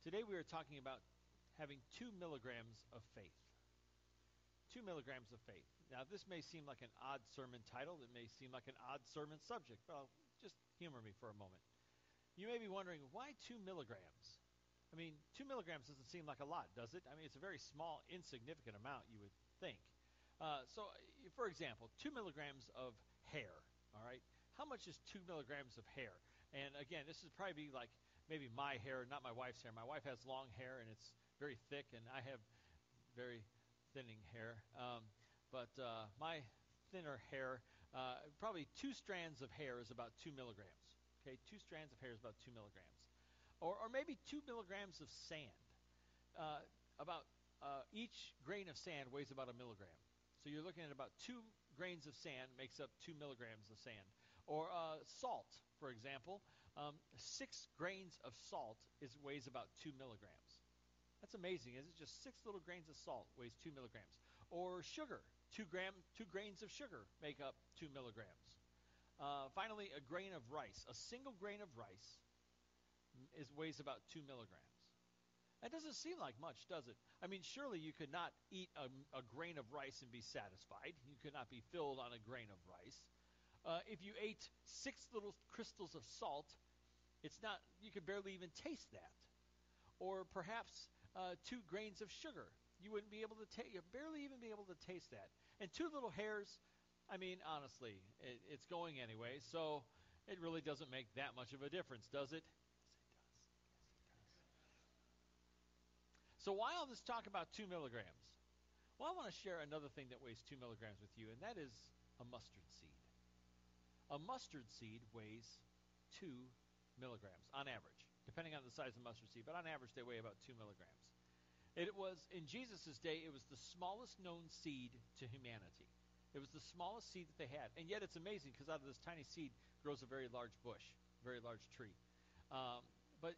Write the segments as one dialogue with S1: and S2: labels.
S1: Today we are talking about having two milligrams of faith. Two milligrams of faith. Now, this may seem like an odd sermon title. It may seem like an odd sermon subject. Well, just humor me for a moment. You may be wondering, why two milligrams? I mean, two milligrams doesn't seem like a lot, does it? I mean, it's a very small, insignificant amount, you would think. Uh, so, for example, two milligrams of hair, all right? How much is two milligrams of hair? And again, this is probably be like maybe my hair, not my wife's hair. My wife has long hair and it's very thick, and I have very thinning hair. Um, but uh, my thinner hair, uh, probably two strands of hair is about two milligrams. Okay, two strands of hair is about two milligrams, or, or maybe two milligrams of sand. Uh, about uh, each grain of sand weighs about a milligram. So you're looking at about two grains of sand makes up two milligrams of sand. Or uh, salt, for example, um, six grains of salt is weighs about two milligrams. That's amazing. Is it just six little grains of salt weighs two milligrams? Or sugar, two gram, two grains of sugar make up two milligrams. Uh, finally, a grain of rice, a single grain of rice, is weighs about two milligrams. That doesn't seem like much, does it? I mean, surely you could not eat a, a grain of rice and be satisfied. You could not be filled on a grain of rice. Uh, if you ate six little crystals of salt, it's not. You could barely even taste that. Or perhaps uh, two grains of sugar. You wouldn't be able to taste. You barely even be able to taste that. And two little hairs. I mean, honestly, it, it's going anyway. So it really doesn't make that much of a difference, does it? So why all this talk about two milligrams? Well, I want to share another thing that weighs two milligrams with you, and that is a mustard seed. A mustard seed weighs two milligrams on average, depending on the size of mustard seed, but on average they weigh about two milligrams. It was in Jesus' day, it was the smallest known seed to humanity. It was the smallest seed that they had, and yet it's amazing because out of this tiny seed grows a very large bush, very large tree. Um, but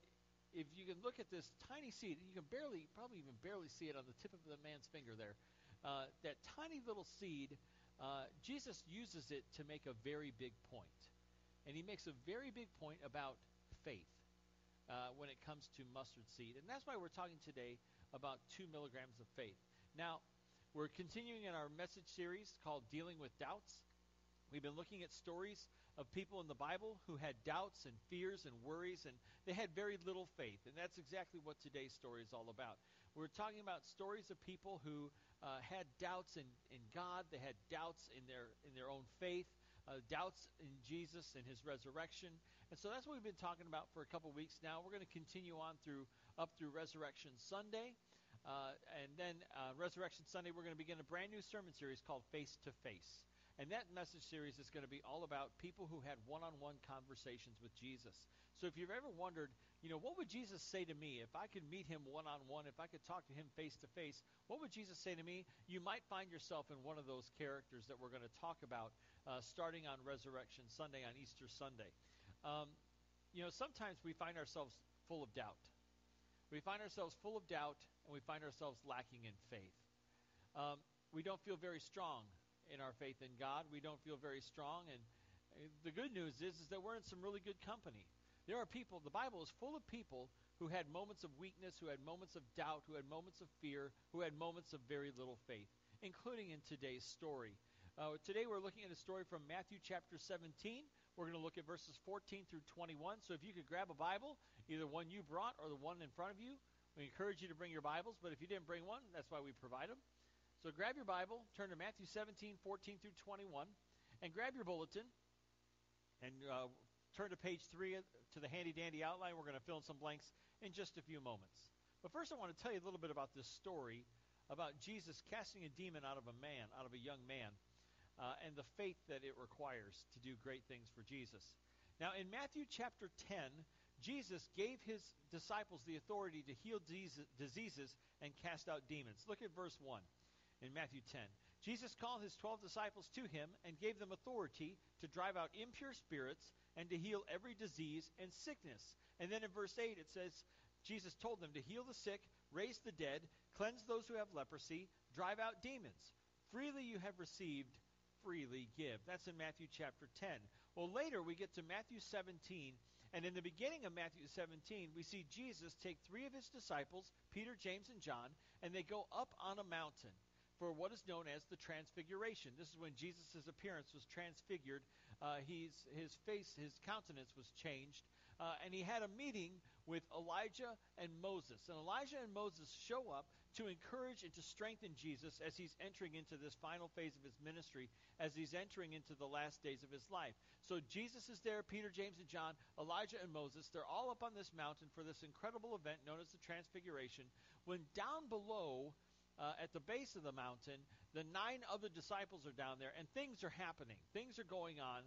S1: if you can look at this tiny seed, you can barely, probably even barely see it on the tip of the man's finger there. Uh, that tiny little seed, uh, Jesus uses it to make a very big point. And he makes a very big point about faith uh, when it comes to mustard seed. And that's why we're talking today about two milligrams of faith. Now, we're continuing in our message series called Dealing with Doubts. We've been looking at stories of people in the Bible who had doubts and fears and worries, and they had very little faith. And that's exactly what today's story is all about. We're talking about stories of people who uh, had doubts in, in God, they had doubts in their in their own faith, uh, doubts in Jesus and His resurrection, and so that's what we've been talking about for a couple weeks now. We're going to continue on through up through Resurrection Sunday, uh, and then uh, Resurrection Sunday we're going to begin a brand new sermon series called Face to Face. And that message series is going to be all about people who had one-on-one conversations with Jesus. So if you've ever wondered, you know, what would Jesus say to me if I could meet him one-on-one, if I could talk to him face to face, what would Jesus say to me? You might find yourself in one of those characters that we're going to talk about uh, starting on Resurrection Sunday, on Easter Sunday. Um, you know, sometimes we find ourselves full of doubt. We find ourselves full of doubt, and we find ourselves lacking in faith. Um, we don't feel very strong in our faith in God. We don't feel very strong. And uh, the good news is, is that we're in some really good company. There are people, the Bible is full of people who had moments of weakness, who had moments of doubt, who had moments of fear, who had moments of very little faith, including in today's story. Uh, today we're looking at a story from Matthew chapter 17. We're going to look at verses 14 through 21. So if you could grab a Bible, either one you brought or the one in front of you, we encourage you to bring your Bibles. But if you didn't bring one, that's why we provide them. So grab your Bible, turn to Matthew 17, 14 through 21, and grab your bulletin and uh, turn to page 3 to the handy dandy outline. We're going to fill in some blanks in just a few moments. But first, I want to tell you a little bit about this story about Jesus casting a demon out of a man, out of a young man, uh, and the faith that it requires to do great things for Jesus. Now, in Matthew chapter 10, Jesus gave his disciples the authority to heal diseases and cast out demons. Look at verse 1 in Matthew 10. Jesus called his 12 disciples to him and gave them authority to drive out impure spirits and to heal every disease and sickness. And then in verse 8 it says, Jesus told them to heal the sick, raise the dead, cleanse those who have leprosy, drive out demons. Freely you have received, freely give. That's in Matthew chapter 10. Well, later we get to Matthew 17, And in the beginning of Matthew 17, we see Jesus take three of his disciples, Peter, James, and John, and they go up on a mountain for what is known as the Transfiguration. This is when Jesus' appearance was transfigured. Uh, he's, his face, his countenance was changed. Uh, and he had a meeting with Elijah and Moses. And Elijah and Moses show up to encourage and to strengthen Jesus as he's entering into this final phase of his ministry, as he's entering into the last days of his life. So Jesus is there, Peter, James, and John, Elijah, and Moses. They're all up on this mountain for this incredible event known as the Transfiguration. When down below, uh, at the base of the mountain, the nine other disciples are down there, and things are happening. Things are going on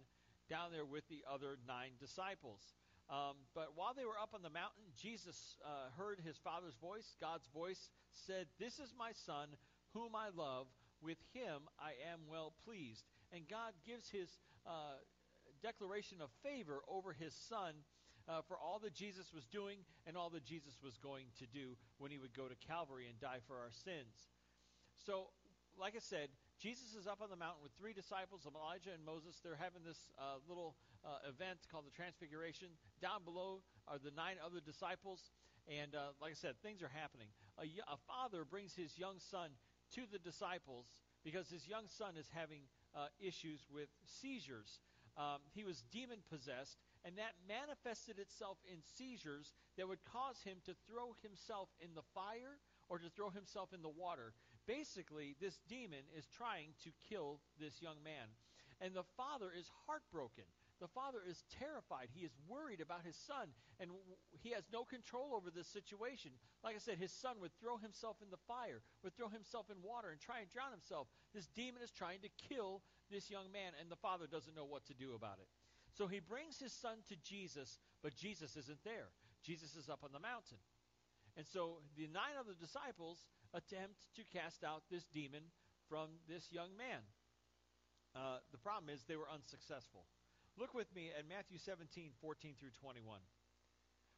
S1: down there with the other nine disciples. Um, but while they were up on the mountain, Jesus uh, heard his Father's voice. God's voice said, This is my Son, whom I love. With him I am well pleased. And God gives his uh, declaration of favor over his Son uh, for all that Jesus was doing and all that Jesus was going to do when he would go to Calvary and die for our sins. So, like I said, Jesus is up on the mountain with three disciples, of Elijah and Moses. They're having this uh, little uh, event called the Transfiguration. Down below are the nine other disciples. And uh, like I said, things are happening. A, a, father brings his young son to the disciples because his young son is having uh, issues with seizures. Um, he was demon possessed, and that manifested itself in seizures that would cause him to throw himself in the fire or to throw himself in the water. Basically, this demon is trying to kill this young man. And the father is heartbroken. The father is terrified. He is worried about his son, and he has no control over this situation. Like I said, his son would throw himself in the fire, would throw himself in water, and try and drown himself. This demon is trying to kill this young man, and the father doesn't know what to do about it. So he brings his son to Jesus, but Jesus isn't there. Jesus is up on the mountain. And so the nine other disciples attempt to cast out this demon from this young man. Uh, the problem is they were unsuccessful. Look with me at Matthew 17, 14 through 21.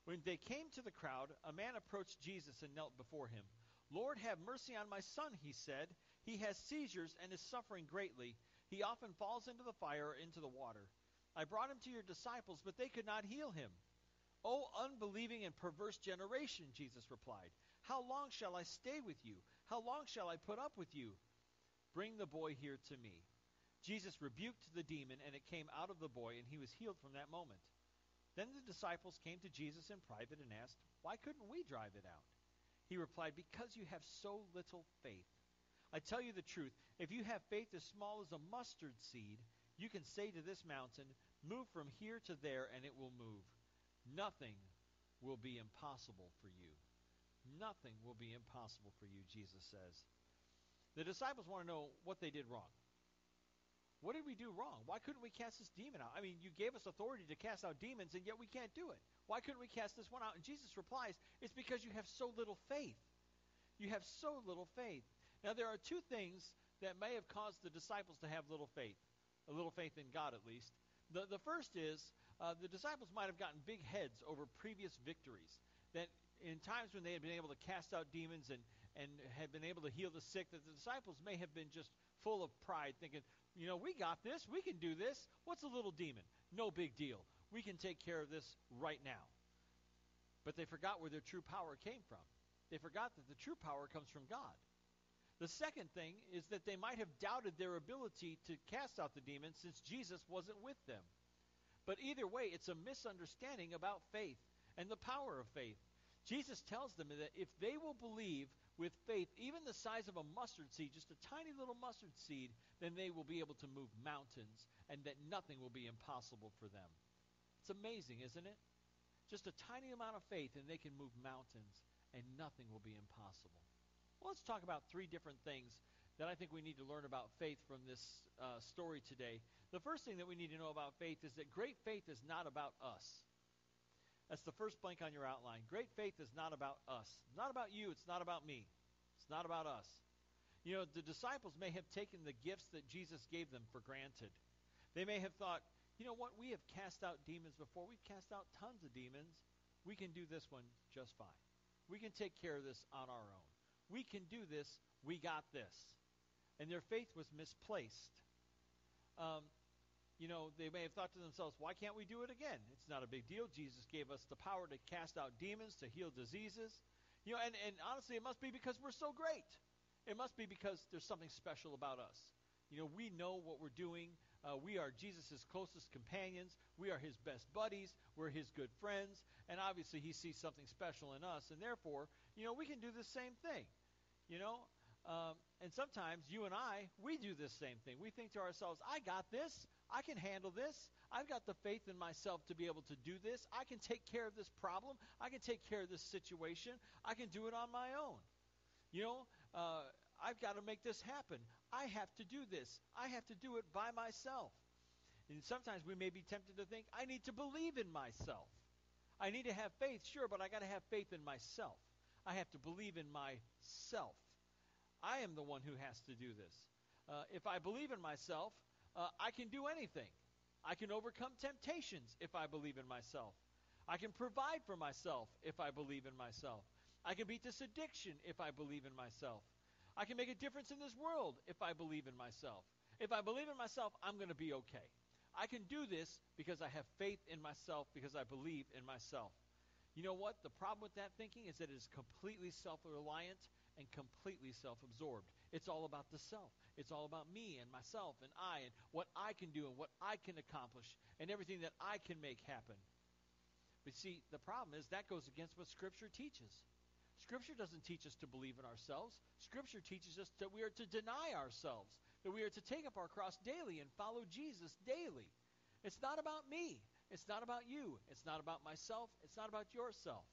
S1: When they came to the crowd, a man approached Jesus and knelt before him. Lord, have mercy on my son, he said. He has seizures and is suffering greatly. He often falls into the fire or into the water. I brought him to your disciples, but they could not heal him. O unbelieving and perverse generation, Jesus replied. How long shall I stay with you? How long shall I put up with you? Bring the boy here to me. Jesus rebuked the demon, and it came out of the boy, and he was healed from that moment. Then the disciples came to Jesus in private and asked, Why couldn't we drive it out? He replied, Because you have so little faith. I tell you the truth, if you have faith as small as a mustard seed, you can say to this mountain, Move from here to there, and it will move. Nothing will be impossible for you. Nothing will be impossible for you, Jesus says. The disciples want to know what they did wrong. What did we do wrong? Why couldn't we cast this demon out? I mean, you gave us authority to cast out demons, and yet we can't do it. Why couldn't we cast this one out? And Jesus replies, It's because you have so little faith. You have so little faith. Now, there are two things that may have caused the disciples to have little faith, a little faith in God at least. The, the first is uh, the disciples might have gotten big heads over previous victories. That in times when they had been able to cast out demons and, and had been able to heal the sick, that the disciples may have been just full of pride, thinking, you know, we got this, we can do this. What's a little demon? No big deal. We can take care of this right now. But they forgot where their true power came from. They forgot that the true power comes from God. The second thing is that they might have doubted their ability to cast out the demons since Jesus wasn't with them. But either way, it's a misunderstanding about faith and the power of faith. Jesus tells them that if they will believe with faith, even the size of a mustard seed, just a tiny little mustard seed, then they will be able to move mountains and that nothing will be impossible for them. It's amazing, isn't it? Just a tiny amount of faith and they can move mountains and nothing will be impossible. Well, let's talk about three different things that I think we need to learn about faith from this uh, story today. The first thing that we need to know about faith is that great faith is not about us. That's the first blank on your outline. Great faith is not about us. Not about you. It's not about me. It's not about us. You know, the disciples may have taken the gifts that Jesus gave them for granted. They may have thought, you know what, we have cast out demons before. We've cast out tons of demons. We can do this one just fine. We can take care of this on our own. We can do this. We got this. And their faith was misplaced. Um, you know, they may have thought to themselves, why can't we do it again? It's not a big deal. Jesus gave us the power to cast out demons, to heal diseases. You know, and, and honestly, it must be because we're so great. It must be because there's something special about us. You know, we know what we're doing. Uh, we are Jesus' closest companions. We are his best buddies. We're his good friends. And obviously, he sees something special in us. And therefore, you know, we can do the same thing. You know, um, and sometimes you and I, we do this same thing. We think to ourselves, I got this. I can handle this. I've got the faith in myself to be able to do this. I can take care of this problem. I can take care of this situation. I can do it on my own. You know, uh, I've got to make this happen. I have to do this. I have to do it by myself. And sometimes we may be tempted to think, I need to believe in myself. I need to have faith, sure, but I got to have faith in myself. I have to believe in myself. I am the one who has to do this. Uh, if I believe in myself, uh, I can do anything. I can overcome temptations if I believe in myself. I can provide for myself if I believe in myself. I can beat this addiction if I believe in myself. I can make a difference in this world if I believe in myself. If I believe in myself, I'm going to be okay. I can do this because I have faith in myself, because I believe in myself. You know what? The problem with that thinking is that it is completely self reliant and completely self absorbed. It's all about the self. It's all about me and myself and I and what I can do and what I can accomplish and everything that I can make happen. But see, the problem is that goes against what Scripture teaches. Scripture doesn't teach us to believe in ourselves. Scripture teaches us that we are to deny ourselves, that we are to take up our cross daily and follow Jesus daily. It's not about me. It's not about you. It's not about myself. It's not about yourself.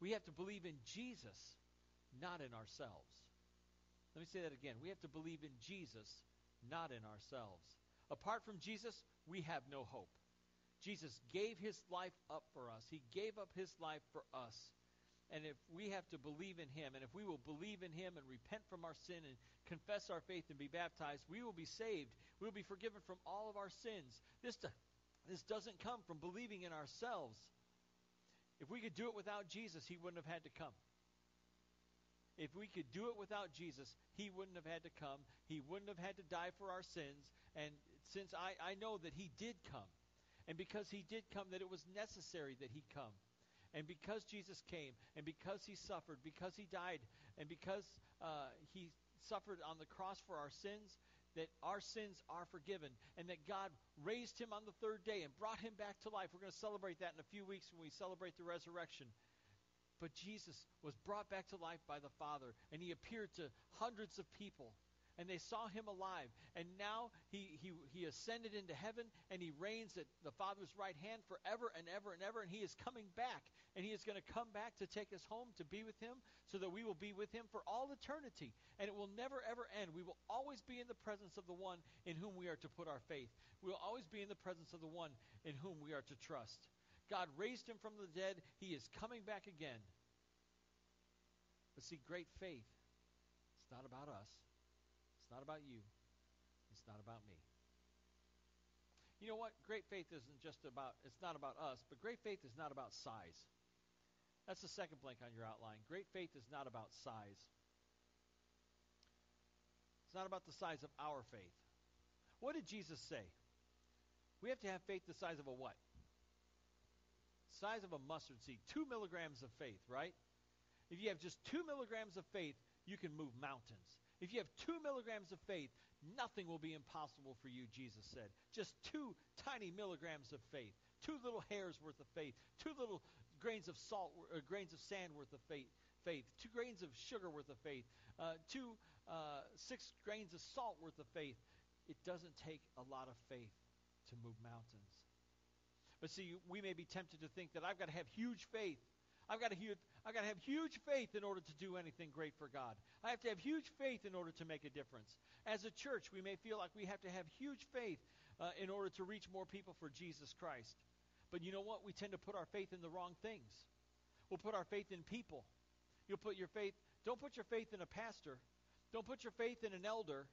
S1: We have to believe in Jesus, not in ourselves. Let me say that again. We have to believe in Jesus, not in ourselves. Apart from Jesus, we have no hope. Jesus gave his life up for us. He gave up his life for us. And if we have to believe in him, and if we will believe in him and repent from our sin and confess our faith and be baptized, we will be saved. We will be forgiven from all of our sins. This, this doesn't come from believing in ourselves. If we could do it without Jesus, he wouldn't have had to come. If we could do it without Jesus, he wouldn't have had to come. He wouldn't have had to die for our sins. And since I, I know that he did come, and because he did come, that it was necessary that he come. And because Jesus came, and because he suffered, because he died, and because uh, he suffered on the cross for our sins, that our sins are forgiven, and that God raised him on the third day and brought him back to life. We're going to celebrate that in a few weeks when we celebrate the resurrection. But Jesus was brought back to life by the Father, and he appeared to hundreds of people, and they saw him alive. And now he, he, he ascended into heaven, and he reigns at the Father's right hand forever and ever and ever, and he is coming back. And he is going to come back to take us home to be with him, so that we will be with him for all eternity. And it will never, ever end. We will always be in the presence of the one in whom we are to put our faith. We will always be in the presence of the one in whom we are to trust. God raised him from the dead. He is coming back again. But see, great faith, it's not about us. It's not about you. It's not about me. You know what? Great faith isn't just about, it's not about us, but great faith is not about size. That's the second blank on your outline. Great faith is not about size. It's not about the size of our faith. What did Jesus say? We have to have faith the size of a what? Size of a mustard seed, two milligrams of faith, right? If you have just two milligrams of faith, you can move mountains. If you have two milligrams of faith, nothing will be impossible for you, Jesus said. Just two tiny milligrams of faith, two little hairs worth of faith, two little grains of salt, or grains of sand worth of faith, faith, two grains of sugar worth of faith, uh, two uh, six grains of salt worth of faith. It doesn't take a lot of faith to move mountains. But see, we may be tempted to think that I've got to have huge faith. I've got to have, I've got to have huge faith in order to do anything great for God. I have to have huge faith in order to make a difference. As a church, we may feel like we have to have huge faith uh, in order to reach more people for Jesus Christ. But you know what? We tend to put our faith in the wrong things. We'll put our faith in people. You'll put your faith, don't put your faith in a pastor. Don't put your faith in an elder.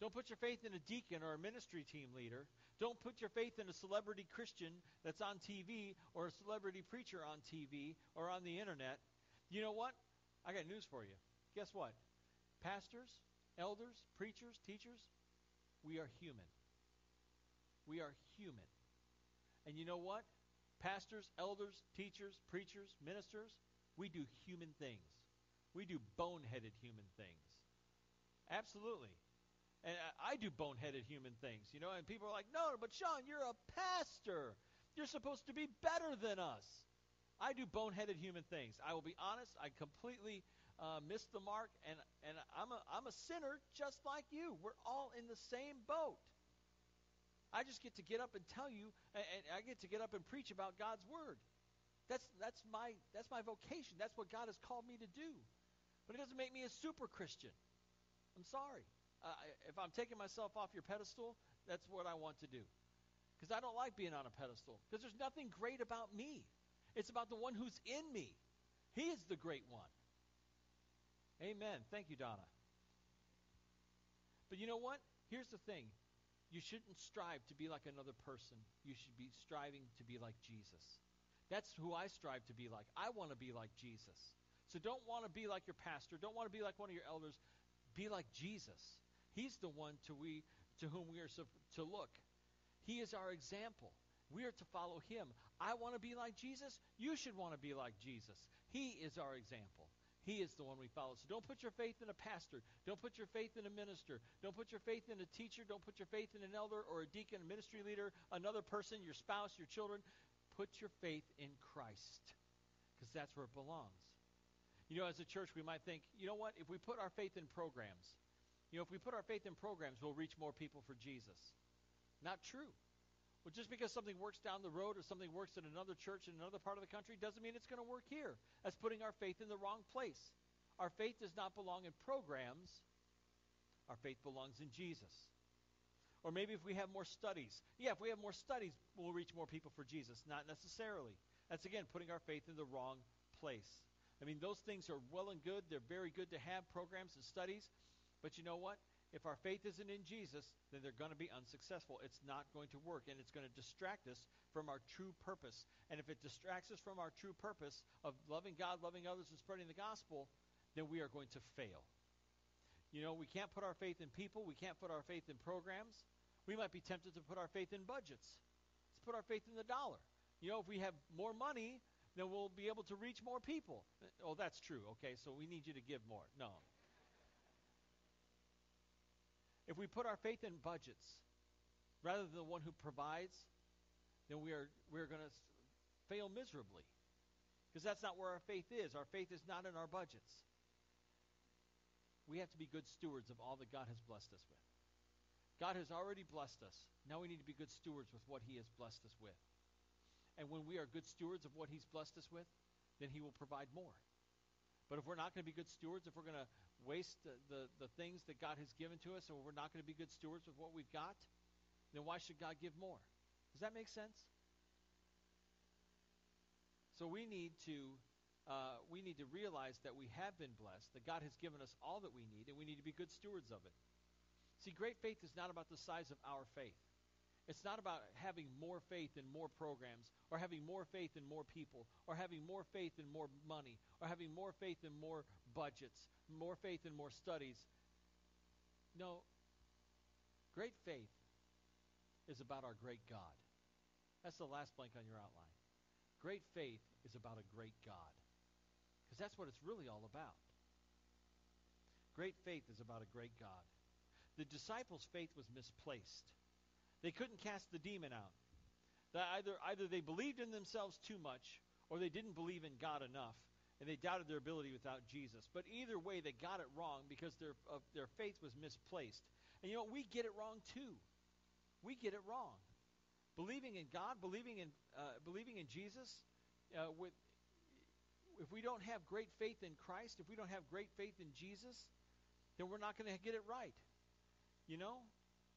S1: Don't put your faith in a deacon or a ministry team leader. Don't put your faith in a celebrity Christian that's on TV or a celebrity preacher on TV or on the internet. You know what? I got news for you. Guess what? Pastors, elders, preachers, teachers, we are human. We are human. And you know what? Pastors, elders, teachers, preachers, ministers, we do human things. We do boneheaded human things. Absolutely. And I do boneheaded human things, you know, and people are like, no, but Sean, you're a pastor. You're supposed to be better than us. I do boneheaded human things. I will be honest, I completely uh, missed the mark, and, and I'm, a, I'm a sinner just like you. We're all in the same boat. I just get to get up and tell you, and, and I get to get up and preach about God's Word. That's, that's, my, that's my vocation. That's what God has called me to do. But it doesn't make me a super Christian. I'm sorry. Uh, if I'm taking myself off your pedestal, that's what I want to do. Because I don't like being on a pedestal. Because there's nothing great about me. It's about the one who's in me. He is the great one. Amen. Thank you, Donna. But you know what? Here's the thing. You shouldn't strive to be like another person. You should be striving to be like Jesus. That's who I strive to be like. I want to be like Jesus. So don't want to be like your pastor. Don't want to be like one of your elders. Be like Jesus. He's the one to we to whom we are to look. He is our example. We are to follow him. I want to be like Jesus. You should want to be like Jesus. He is our example. He is the one we follow. So don't put your faith in a pastor. Don't put your faith in a minister. Don't put your faith in a teacher. Don't put your faith in an elder or a deacon, a ministry leader, another person, your spouse, your children. Put your faith in Christ because that's where it belongs. You know, as a church, we might think, you know what? If we put our faith in programs, you know, if we put our faith in programs, we'll reach more people for Jesus. Not true. Well, just because something works down the road or something works in another church in another part of the country doesn't mean it's going to work here. That's putting our faith in the wrong place. Our faith does not belong in programs. Our faith belongs in Jesus. Or maybe if we have more studies. Yeah, if we have more studies, we'll reach more people for Jesus. Not necessarily. That's, again, putting our faith in the wrong place. I mean, those things are well and good. They're very good to have programs and studies. But you know what? If our faith isn't in Jesus, then they're going to be unsuccessful. It's not going to work, and it's going to distract us from our true purpose. And if it distracts us from our true purpose of loving God, loving others, and spreading the gospel, then we are going to fail. You know, we can't put our faith in people. We can't put our faith in programs. We might be tempted to put our faith in budgets. Let's put our faith in the dollar. You know, if we have more money, then we'll be able to reach more people. Oh, that's true. Okay, so we need you to give more. No. If we put our faith in budgets rather than the one who provides, then we are, we're going to fail miserably. Because that's not where our faith is. Our faith is not in our budgets. We have to be good stewards of all that God has blessed us with. God has already blessed us. Now we need to be good stewards with what He has blessed us with. And when we are good stewards of what He's blessed us with, then He will provide more. But if we're not going to be good stewards, if we're going to waste the, the, the things that God has given to us and we're not going to be good stewards with what we've got, then why should God give more? Does that make sense? So we need to uh, we need to realize that we have been blessed, that God has given us all that we need, and we need to be good stewards of it. See, great faith is not about the size of our faith. It's not about having more faith in more programs, or having more faith in more people, or having more faith in more money, or having more faith in more budgets, more faith in more studies. No, great faith is about our great God. That's the last blank on your outline. Great faith is about a great God. Because that's what it's really all about. Great faith is about a great God. The disciples' faith was misplaced. They couldn't cast the demon out. That either, either they believed in themselves too much or they didn't believe in God enough and they doubted their ability without Jesus. But either way, they got it wrong because their, uh, their faith was misplaced. And you know, we get it wrong too. We get it wrong. Believing in God, believing in, uh, believing in Jesus, uh, with, if we don't have great faith in Christ, if we don't have great faith in Jesus, then we're not going to get it right. You know,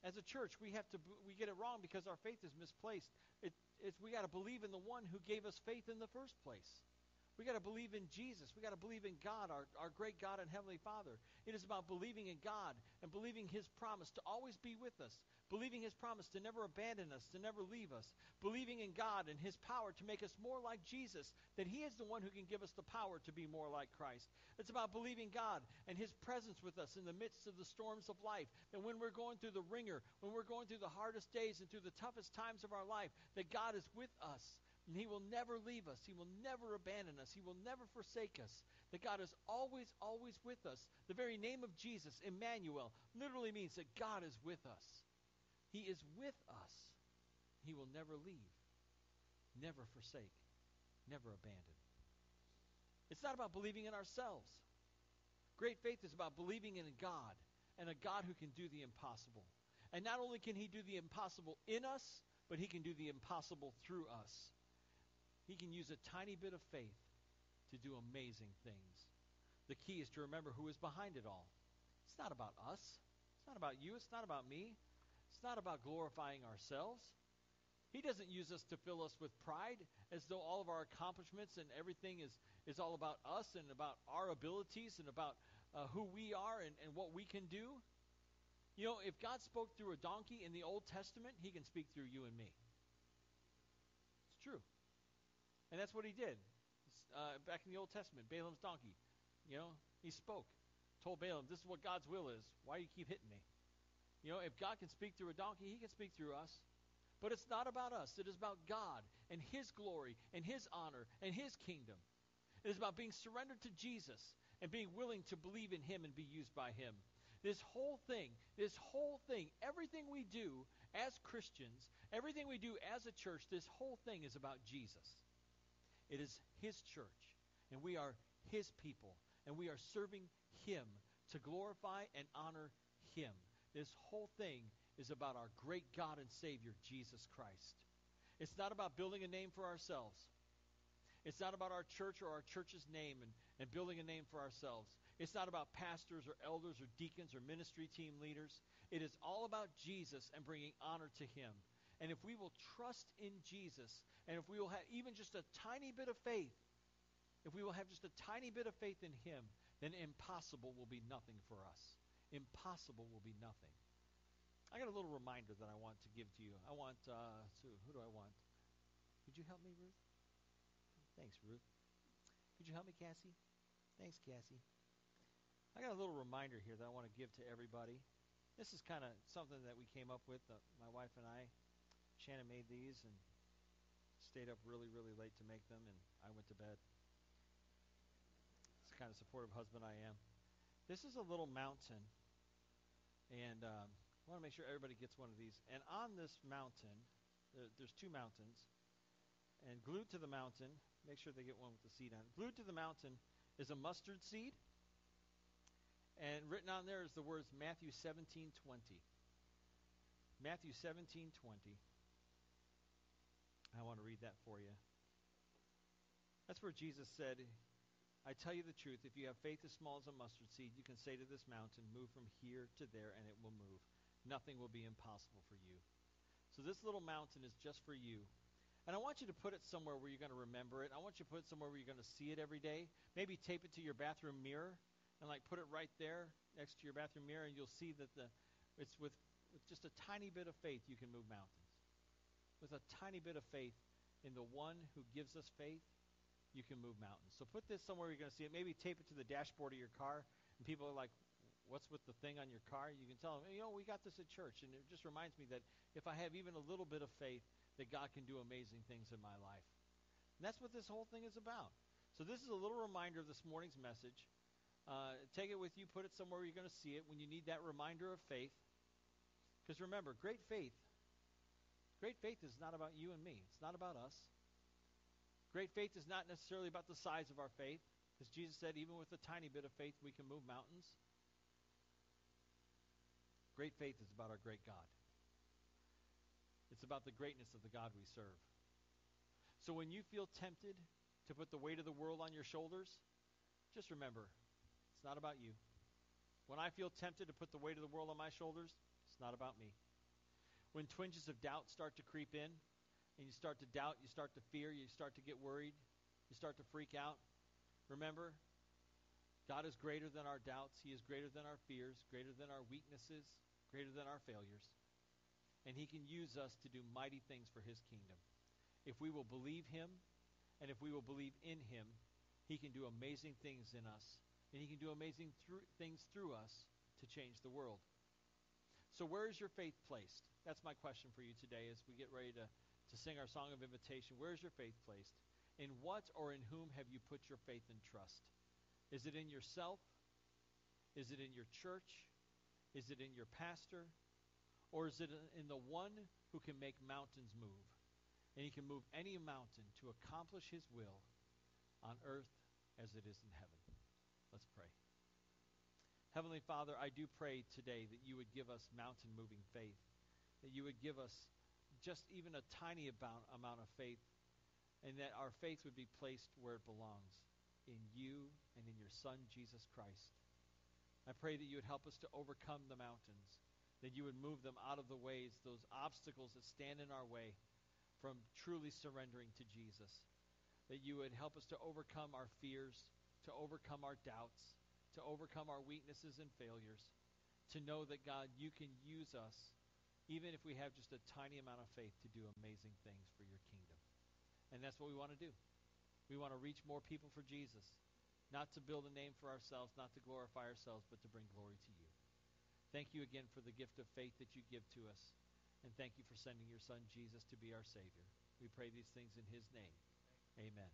S1: as a church, we have to we get it wrong because our faith is misplaced. It, it's we got to believe in the one who gave us faith in the first place. We got to believe in Jesus. We got to believe in God, our, our great God and Heavenly Father. It is about believing in God and believing His promise to always be with us, believing His promise to never abandon us, to never leave us, believing in God and His power to make us more like Jesus, that He is the one who can give us the power to be more like Christ. It's about believing God and His presence with us in the midst of the storms of life, that when we're going through the wringer, when we're going through the hardest days and through the toughest times of our life, that God is with us and He will never leave us. He will never abandon us. He will never forsake us. That God is always, always with us. The very name of Jesus, Emmanuel, literally means that God is with us. He is with us. He will never leave, never forsake, never abandon. It's not about believing in ourselves. Great faith is about believing in God and a God who can do the impossible. And not only can He do the impossible in us, but He can do the impossible through us. He can use a tiny bit of faith to do amazing things. The key is to remember who is behind it all. It's not about us. It's not about you. It's not about me. It's not about glorifying ourselves. He doesn't use us to fill us with pride as though all of our accomplishments and everything is, is all about us and about our abilities and about uh, who we are and, and what we can do. You know, if God spoke through a donkey in the Old Testament, he can speak through you and me. It's true. And that's what he did. Uh, back in the Old Testament, Balaam's donkey. You know, he spoke, told Balaam, "This is what God's will is. Why do you keep hitting me?" You know, if God can speak through a donkey, He can speak through us. But it's not about us. It is about God and His glory and His honor and His kingdom. It is about being surrendered to Jesus and being willing to believe in Him and be used by Him. This whole thing, this whole thing, everything we do as Christians, everything we do as a church, this whole thing is about Jesus. It is His church, and we are His people, and we are serving Him to glorify and honor Him. This whole thing is about our great God and Savior, Jesus Christ. It's not about building a name for ourselves. It's not about our church or our church's name and, and building a name for ourselves. It's not about pastors or elders or deacons or ministry team leaders. It is all about Jesus and bringing honor to Him. And if we will trust in Jesus, and if we will have even just a tiny bit of faith, if we will have just a tiny bit of faith in Him, then impossible will be nothing for us. Impossible will be nothing. I got a little reminder that I want to give to you. I want, uh, so who do I want? Could you help me, Ruth? Thanks, Ruth. Could you help me, Cassie? Thanks, Cassie. I got a little reminder here that I want to give to everybody. This is kind of something that we came up with, uh, my wife and I. Shannon made these and stayed up really, really late to make them, and I went to bed. It's the kind of supportive husband I am. This is a little mountain, and um, I want to make sure everybody gets one of these. And on this mountain, there, there's two mountains, and glued to the mountain, make sure they get one with the seed on it. Glued to the mountain is a mustard seed, and written on there is the words Matthew 17:20. Matthew 17:20. I want to read that for you. That's where Jesus said, I tell you the truth, if you have faith as small as a mustard seed, you can say to this mountain, Move from here to there, and it will move. Nothing will be impossible for you. So this little mountain is just for you. And I want you to put it somewhere where you're going to remember it. I want you to put it somewhere where you're going to see it every day. Maybe tape it to your bathroom mirror and like put it right there next to your bathroom mirror, and you'll see that the it's with, with just a tiny bit of faith you can move mountains with a tiny bit of faith in the one who gives us faith, you can move mountains. So put this somewhere you're going to see it. Maybe tape it to the dashboard of your car, and people are like, what's with the thing on your car? You can tell them, you know, we got this at church. And it just reminds me that if I have even a little bit of faith, that God can do amazing things in my life. And that's what this whole thing is about. So this is a little reminder of this morning's message. Uh, take it with you, put it somewhere you're going to see it when you need that reminder of faith. Because remember, great faith Great faith is not about you and me. It's not about us. Great faith is not necessarily about the size of our faith, because Jesus said, even with a tiny bit of faith, we can move mountains. Great faith is about our great God. It's about the greatness of the God we serve. So when you feel tempted to put the weight of the world on your shoulders, just remember, it's not about you. When I feel tempted to put the weight of the world on my shoulders, it's not about me when twinges of doubt start to creep in and you start to doubt, you start to fear, you start to get worried, you start to freak out, remember, God is greater than our doubts. He is greater than our fears, greater than our weaknesses, greater than our failures. And He can use us to do mighty things for His kingdom. If we will believe Him and if we will believe in Him, He can do amazing things in us. And He can do amazing things through us to change the world. So, where is your faith placed? That's my question for you today as we get ready to, to sing our song of invitation. Where is your faith placed? In what or in whom have you put your faith and trust? Is it in yourself? Is it in your church? Is it in your pastor? Or is it in the one who can make mountains move? And he can move any mountain to accomplish his will on earth as it is in heaven. Let's pray. Heavenly Father, I do pray today that you would give us mountain moving faith, that you would give us just even a tiny amount, amount of faith, and that our faith would be placed where it belongs in you and in your Son, Jesus Christ. I pray that you would help us to overcome the mountains, that you would move them out of the ways, those obstacles that stand in our way from truly surrendering to Jesus, that you would help us to overcome our fears, to overcome our doubts to overcome our weaknesses and failures, to know that, God, you can use us, even if we have just a tiny amount of faith, to do amazing things for your kingdom. And that's what we want to do. We want to reach more people for Jesus, not to build a name for ourselves, not to glorify ourselves, but to bring glory to you. Thank you again for the gift of faith that you give to us. And thank you for sending your son Jesus to be our Savior. We pray these things in his name. Amen.